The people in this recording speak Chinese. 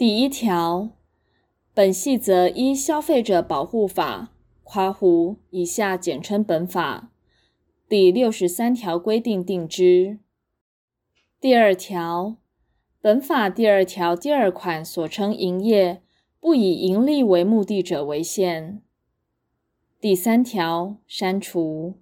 第一条，本细则依消费者保护法（括弧以下简称本法）第六十三条规定定之。第二条，本法第二条第二款所称营业，不以营利为目的者为限。第三条删除。